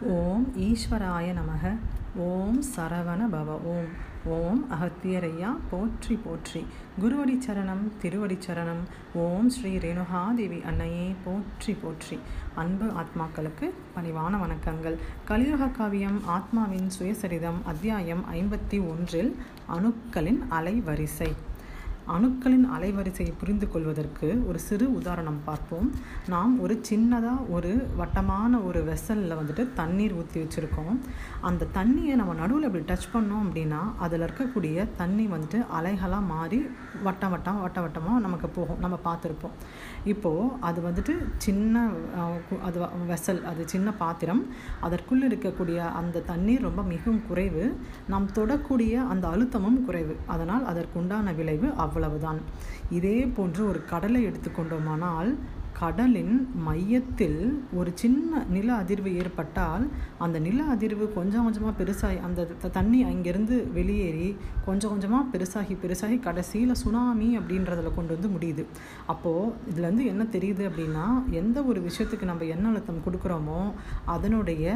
ஓம் ஈஸ்வராய நமக. ஓம் சரவண பவ. ஓம். ஓம் அகத்தியரையா. போற்றி போற்றி. குருவடி சரணம் திருவடி சரணம் ஓம் ஸ்ரீ ரேணுகாதேவி அன்னையே. போற்றி போற்றி. அன்பு ஆத்மாக்களுக்கு பணிவான வணக்கங்கள். கலியுக காவியம் ஆத்மாவின் சுயசரிதம் அத்தியாயம் ஐம்பத்தி ஒன்றில் அணுக்களின் அலைவரிசை. அணுக்களின் அலைவரிசையை புரிந்து கொள்வதற்கு ஒரு சிறு உதாரணம் பார்ப்போம். நாம் ஒரு சின்னதாக ஒரு வட்டமான ஒரு வெசலில் வந்துட்டு தண்ணீர் ஊற்றி வச்சுருக்கோம். அந்த தண்ணியை நம்ம நடுவில் இப்படி டச் பண்ணோம் அப்படின்னா அதில் இருக்கக்கூடிய தண்ணி வந்துட்டு அலைகளாக மாறி வட்டம் வட்டம் வட்ட வட்டமாக நமக்கு போகும். நம்ம பார்த்துருப்போம். இப்போது அது வந்துட்டு சின்ன அது வெசல் அது சின்ன பாத்திரம். அதற்குள் இருக்கக்கூடிய அந்த தண்ணீர் ரொம்ப மிகவும் குறைவு. நாம் தொடக்கூடிய அந்த அழுத்தமும் குறைவு. அதனால் அதற்குண்டான விளைவு அவ்வளவுதான். இதே போன்று ஒரு கடலை எடுத்துக்கொண்டோமானால் கடலின் மையத்தில் ஒரு சின்ன நில அதிர்வு ஏற்பட்டால் அந்த நில அதிர்வு கொஞ்சம் கொஞ்சமாக பெருசாகி அந்த த- தண்ணி அங்கேருந்து வெளியேறி கொஞ்சம் கொஞ்சமாக பெருசாகி பெருசாகி கடைசியில் சுனாமி அப்படின்றதில் கொண்டு வந்து முடியுது. அப்போது இதுலேருந்து என்ன தெரியுது அப்படின்னா எந்த ஒரு விஷயத்துக்கு நம்ம எண்ண அழுத்தம் கொடுக்குறோமோ அதனுடைய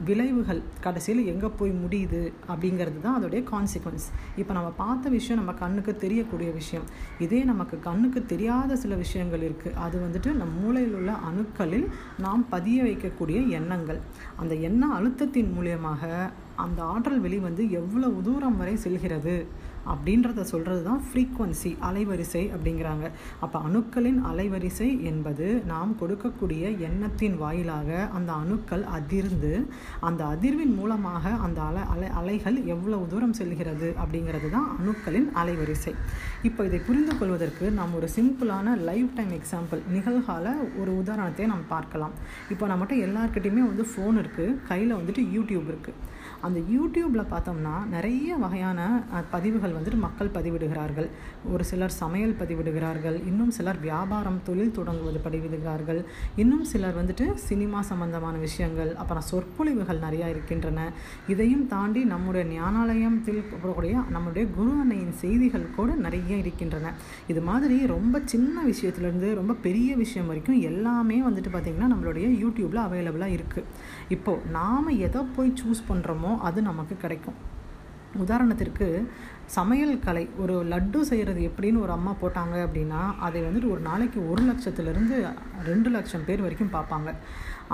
விளைவுகள் கடைசியில் எங்கே போய் முடியுது அப்படிங்கிறது தான் அதோடைய கான்சிக்வன்ஸ் இப்போ நம்ம பார்த்த விஷயம் நம்ம கண்ணுக்கு தெரியக்கூடிய விஷயம். இதே நமக்கு கண்ணுக்கு தெரியாத சில விஷயங்கள் இருக்குது அது வந்துட்டு நம் மூளையில் உள்ள அணுக்களில் நாம் பதிய வைக்கக்கூடிய எண்ணங்கள். அந்த எண்ண அழுத்தத்தின் மூலியமாக அந்த ஆற்றல் வெளி வந்து எவ்வளவு தூரம் வரை செல்கிறது? அப்படின்றத சொல்கிறது தான் ஃப்ரீக்குவன்சி அலைவரிசை அப்படிங்கிறாங்க. அப்போ அணுக்களின் அலைவரிசை என்பது நாம் கொடுக்கக்கூடிய எண்ணத்தின் வாயிலாக அந்த அணுக்கள் அதிர்ந்து அந்த அதிர்வின் மூலமாக அந்த அலை அலை அலைகள் எவ்வளவு தூரம் செல்கிறது அப்படிங்கிறது தான் அணுக்களின் அலைவரிசை. இப்போ இதை புரிந்து கொள்வதற்கு நாம் ஒரு சிம்பிளான லைஃப் டைம் எக்ஸாம்பிள் நிகழ்கால ஒரு உதாரணத்தை நாம் பார்க்கலாம். இப்போ நம்மகிட்ட எல்லாருக்கிட்டையுமே வந்து ஃபோன் இருக்குது கையில் வந்துட்டு யூடியூப் இருக்குது அந்த யூடியூப்பில் பார்த்தோம்னா நிறைய வகையான பதிவுகள் வந்துட்டு மக்கள் பதிவிடுகிறார்கள். ஒரு சிலர் சமையல் பதிவிடுகிறார்கள். இன்னும் சிலர் வியாபாரம் தொழில் தொடங்குவது பதிவிடுகிறார்கள். இன்னும் சிலர் வந்துட்டு சினிமா சம்பந்தமான விஷயங்கள் அப்புறம் சொற்பொழிவுகள் நிறையா இருக்கின்றன. இதையும் தாண்டி நம்முடைய ஞானாலயத்தில் கூடிய நம்முடைய குரு அன்னையின் செய்திகள் கூட நிறைய இருக்கின்றன. இது மாதிரி ரொம்ப சின்ன விஷயத்துலேருந்து ரொம்ப பெரிய விஷயம் வரைக்கும் எல்லாமே வந்துட்டு பார்த்திங்கன்னா நம்மளுடைய யூடியூப்பில் அவைலபிளாக இருக்குது இப்போது நாம் எதை போய் சூஸ் பண்ணுறோமோ அது நமக்கு கிடைக்கும். உதாரணத்திற்கு சமையல் கலை ஒரு லட்டு செய்கிறது எப்படின்னு ஒரு அம்மா போட்டாங்க அப்படின்னா அதை வந்துட்டு ஒரு நாளைக்கு ஒரு லட்சத்துலேருந்து ரெண்டு லட்சம் பேர் வரைக்கும் பார்ப்பாங்க.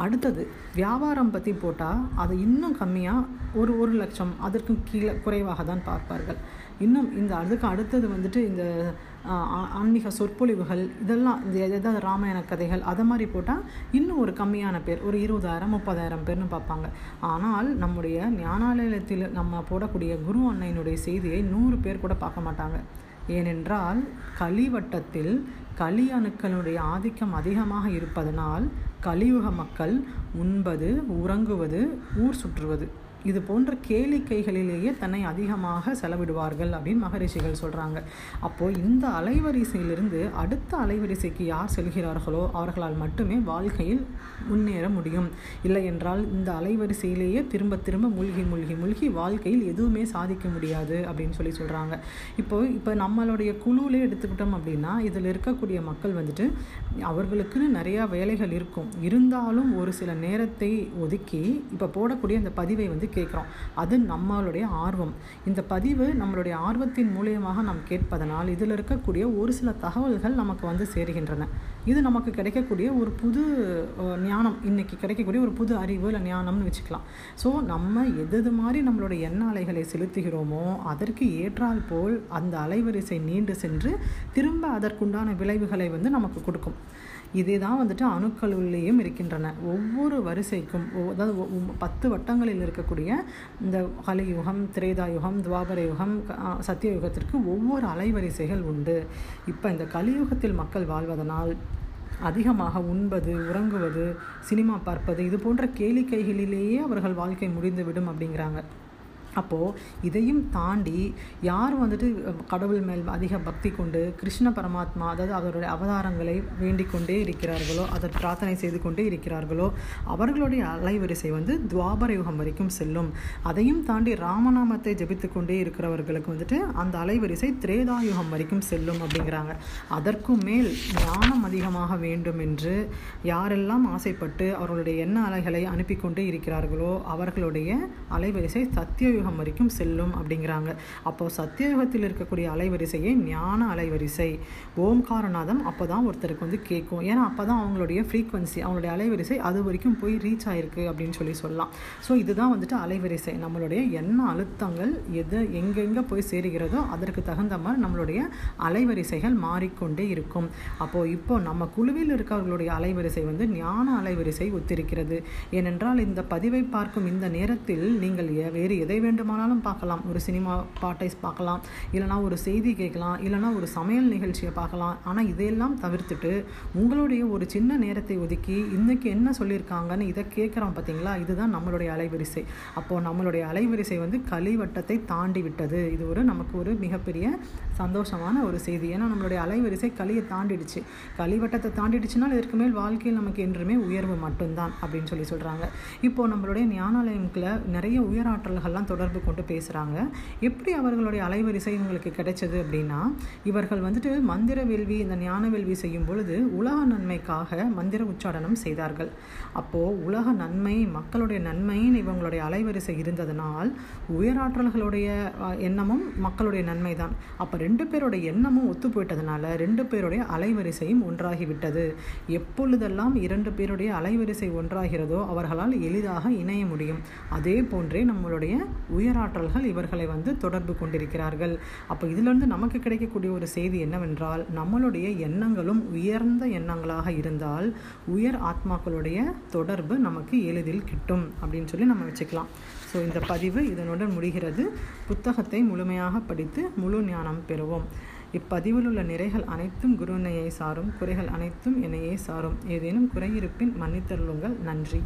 அடுத்தது வியாபாரம் பற்றி போட்டால் அதை இன்னும் கம்மியாக ஒரு ஒரு லட்சம் அதற்கும் கீழே குறைவாக தான் பார்ப்பார்கள். இன்னும் இந்த அதுக்கு அடுத்தது வந்துட்டு இந்த ஆன்மீக சொற்பொழிவுகள் இதெல்லாம் இந்த எதாவது ராமாயண கதைகள் அதை மாதிரி போட்டால் இன்னும் ஒரு கம்மியான பேர் ஒரு இருபதாயிரம் முப்பதாயிரம் பேர்னு பார்ப்பாங்க. ஆனால் நம்முடைய ஞானாலயத்தில் நம்ம போடக்கூடிய குரு அன்னையினுடைய செய்தியை நூறு பேர் கூட பார்க்க மாட்டாங்க. ஏனென்றால் கலிவட்டத்தில் களி அணுக்களுடைய ஆதிக்கம் அதிகமாக இருப்பதனால் கலியுக மக்கள் உண்பது உறங்குவது ஊர் சுற்றுவது. இது போன்ற கேளிக்கைகளிலேயே தன்னை அதிகமாக செலவிடுவார்கள் அப்படின்னு மகரிஷிகள் சொல்கிறாங்க அப்போது இந்த அலைவரிசையிலிருந்து அடுத்த அலைவரிசைக்கு யார் செல்கிறார்களோ அவர்களால் மட்டுமே வாழ்க்கையில் முன்னேற முடியும். இல்லை என்றால் இந்த அலைவரிசையிலேயே திரும்ப திரும்ப மூழ்கி மூழ்கி மூழ்கி வாழ்க்கையில் எதுவுமே சாதிக்க முடியாது அப்படின்னு சொல்லி சொல்கிறாங்க இப்போ இப்போ நம்மளுடைய குழுவிலே எடுத்துக்கிட்டோம் அப்படின்னா இதில் இருக்கக்கூடிய மக்கள் வந்துட்டு அவர்களுக்குன்னு நிறையா வேலைகள் இருக்கும். இருந்தாலும் ஒரு சில நேரத்தை ஒதுக்கி இப்போ போடக்கூடிய அந்த பதிவை வந்து கேட்குறோம். அது நம்மளுடைய ஆர்வம். இந்த பதிவு நம்மளுடைய ஆர்வத்தின் மூலியமாக நாம் கேட்பதனால் இதில் இருக்கக்கூடிய ஒரு சில தகவல்கள் நமக்கு வந்து சேருகின்றன. இது நமக்கு கிடைக்கக்கூடிய ஒரு புது ஞானம். இன்னைக்கு கிடைக்கக்கூடிய ஒரு புது அறிவு இல்லை ஞானம்னு வச்சுக்கலாம். ஸோ நம்ம எது எது மாதிரி நம்மளுடைய எண்ண அலைகளை செலுத்துகிறோமோ அதற்கு ஏற்றால் போல் அந்த அலைவரிசை நீண்டு சென்று திரும்ப அதற்குண்டான விளைவுகளை வந்து நமக்கு கொடுக்கும். இதே தான் வந்துட்டு அணுக்களுள்ளேயும் இருக்கின்றன. ஒவ்வொரு வரிசைக்கும் ஒ- அதாவது பத்து வட்டங்களில் இருக்கக்கூடிய இந்த கலியுகம் திரேதாயுகம் துவாபர யுகம் சத்தியயுகத்திற்கு ஒவ்வொரு அலைவரிசைகள் உண்டு. இப்போ இந்த கலியுகத்தில் மக்கள் வாழ்வதனால் அதிகமாக உண்பது உறங்குவது சினிமா பார்ப்பது இது போன்ற கேளிக்கைகளிலேயே அவர்கள் வாழ்க்கை முடிந்துவிடும் அப்படிங்கிறாங்க. அப்போது இதையும் தாண்டி யார் வந்துட்டு கடவுள் மேல் அதிக பக்தி கொண்டு கிருஷ்ண பரமாத்மா அதாவது அவருடைய அவதாரங்களை வேண்டிக் கொண்டே இருக்கிறார்களோ அதை பிரார்த்தனை செய்து கொண்டே இருக்கிறார்களோ அவர்களுடைய அலைவரிசை வந்து துவாபர யுகம் வரைக்கும் செல்லும். அதையும் தாண்டி ராமநாமத்தை ஜபித்து கொண்டே இருக்கிறவர்களுக்கு வந்துட்டு அந்த அலைவரிசை திரேதாயுகம் வரைக்கும் செல்லும் அப்படிங்கிறாங்க. அதற்கும் மேல் ஞானம் அதிகமாக வேண்டும் என்று யாரெல்லாம் ஆசைப்பட்டு அவர்களுடைய எண்ண அலைகளை அனுப்பி கொண்டே இருக்கிறார்களோ அவர்களுடைய அலைவரிசை சத்திய சத்தியயுகம் வரைக்கும் செல்லும் அப்படிங்கிறாங்க. அப்போது சத்தியயுகத்தில் இருக்கக்கூடிய அலைவரிசையே ஞான அலைவரிசை. ஓம்காரநாதம் அப்போ தான் ஒருத்தருக்கு வந்து கேட்கும் ஏன்னா அப்போ தான் அவங்களுடைய ஃப்ரீக்வன்சி அவங்களுடைய அலைவரிசை அது வரைக்கும் போய் ரீச் ஆயிருக்கு அப்படின்னு சொல்லி சொல்லலாம். ஸோ இதுதான் வந்துட்டு அலைவரிசை. நம்மளுடைய எண்ண அழுத்தங்கள் எது எங்கெங்கே போய் சேருகிறதோ அதற்கு தகுந்த மாதிரி நம்மளுடைய அலைவரிசைகள் மாறிக்கொண்டே இருக்கும். அப்போது இப்போ நம்ம குழுவில் இருக்கிறவர்களுடைய அலைவரிசை வந்து ஞான அலைவரிசை ஒத்திருக்கிறது. ஏனென்றால் இந்த பதிவை பார்க்கும் இந்த நேரத்தில் நீங்கள் வேறு எதை வேண்டுமானாலும் பார்க்கலாம். ஒரு சினிமா பாட்டை பார்க்கலாம். இல்லைனா ஒரு செய்தி கேட்கலாம். இல்லைனா ஒரு சமையல் நிகழ்ச்சியை பார்க்கலாம். ஆனால் இதையெல்லாம் தவிர்த்துட்டு உங்களுடைய ஒரு சின்ன நேரத்தை ஒதுக்கி இன்றைக்கி என்ன சொல்லியிருக்காங்கன்னு இதை கேட்குறோம் பார்த்தீங்களா? இதுதான் நம்மளுடைய அலைவரிசை. அப்போது நம்மளுடைய அலைவரிசை வந்து கலிவட்டத்தை தாண்டி விட்டது. இது ஒரு நமக்கு ஒரு மிகப்பெரிய சந்தோஷமான ஒரு செய்தி. ஏன்னா நம்மளுடைய அலைவரிசை களியை தாண்டிடுச்சு. கலிவட்டத்தை தாண்டிடுச்சுன்னா இதற்கு மேல் வாழ்க்கையில் நமக்கு என்றுமே உயர்வு மட்டும்தான் அப்படின்னு சொல்லி சொல்கிறாங்க இப்போது நம்மளுடைய ஞானாலயம்குள்ள நிறைய உயராற்றல்கள்லாம் தொடர்பு கொண்டு பேசுகிறாங்க எப்படி அவர்களுடைய அலைவரிசை இவங்களுக்கு கிடைச்சது அப்படின்னா இவர்கள் வந்துட்டு மந்திர வேள்வி இந்த ஞான வேள்வி செய்யும் பொழுது உலக நன்மைக்காக மந்திர உச்சாடனம் செய்தார்கள். அப்போது உலக நன்மை மக்களுடைய நன்மைன்னு இவங்களுடைய அலைவரிசை இருந்ததனால் உயராற்றல்களுடைய எண்ணமும் மக்களுடைய நன்மை தான் அப்போ ரெண்டு பேருடைய எண்ணமும் ஒத்து போயிட்டதுனால ரெண்டு பேருடைய அலைவரிசையும் ஒன்றாகிவிட்டது. எப்பொழுதெல்லாம் இரண்டு பேருடைய அலைவரிசை ஒன்றாகிறதோ அவர்களால் எளிதாக இணைய முடியும். அதே போன்றே நம்மளுடைய உயராற்றல்கள் இவர்களை வந்து தொடர்பு கொண்டிருக்கிறார்கள். அப்போ இதிலிருந்து நமக்கு கிடைக்கக்கூடிய ஒரு செய்தி என்னவென்றால் நம்மளுடைய எண்ணங்களும் உயர்ந்த எண்ணங்களாக இருந்தால் உயர் ஆத்மாக்களுடைய தொடர்பு நமக்கு எளிதில் கிட்டும் அப்படின்னு சொல்லி நம்ம வச்சுக்கலாம். ஸோ இந்த பதிவு இதனுடன் முடிகிறது. புத்தகத்தை முழுமையாக படித்து முழு ஞானம் பெறுவோம். இப்பதிவில் உள்ள நிறைகள் அனைத்தும் குருனையை சாரும் குறைகள் அனைத்தும் என்னையே சாரும். ஏதேனும் குறையிருப்பின் மன்னித்தருளுங்கள். நன்றி.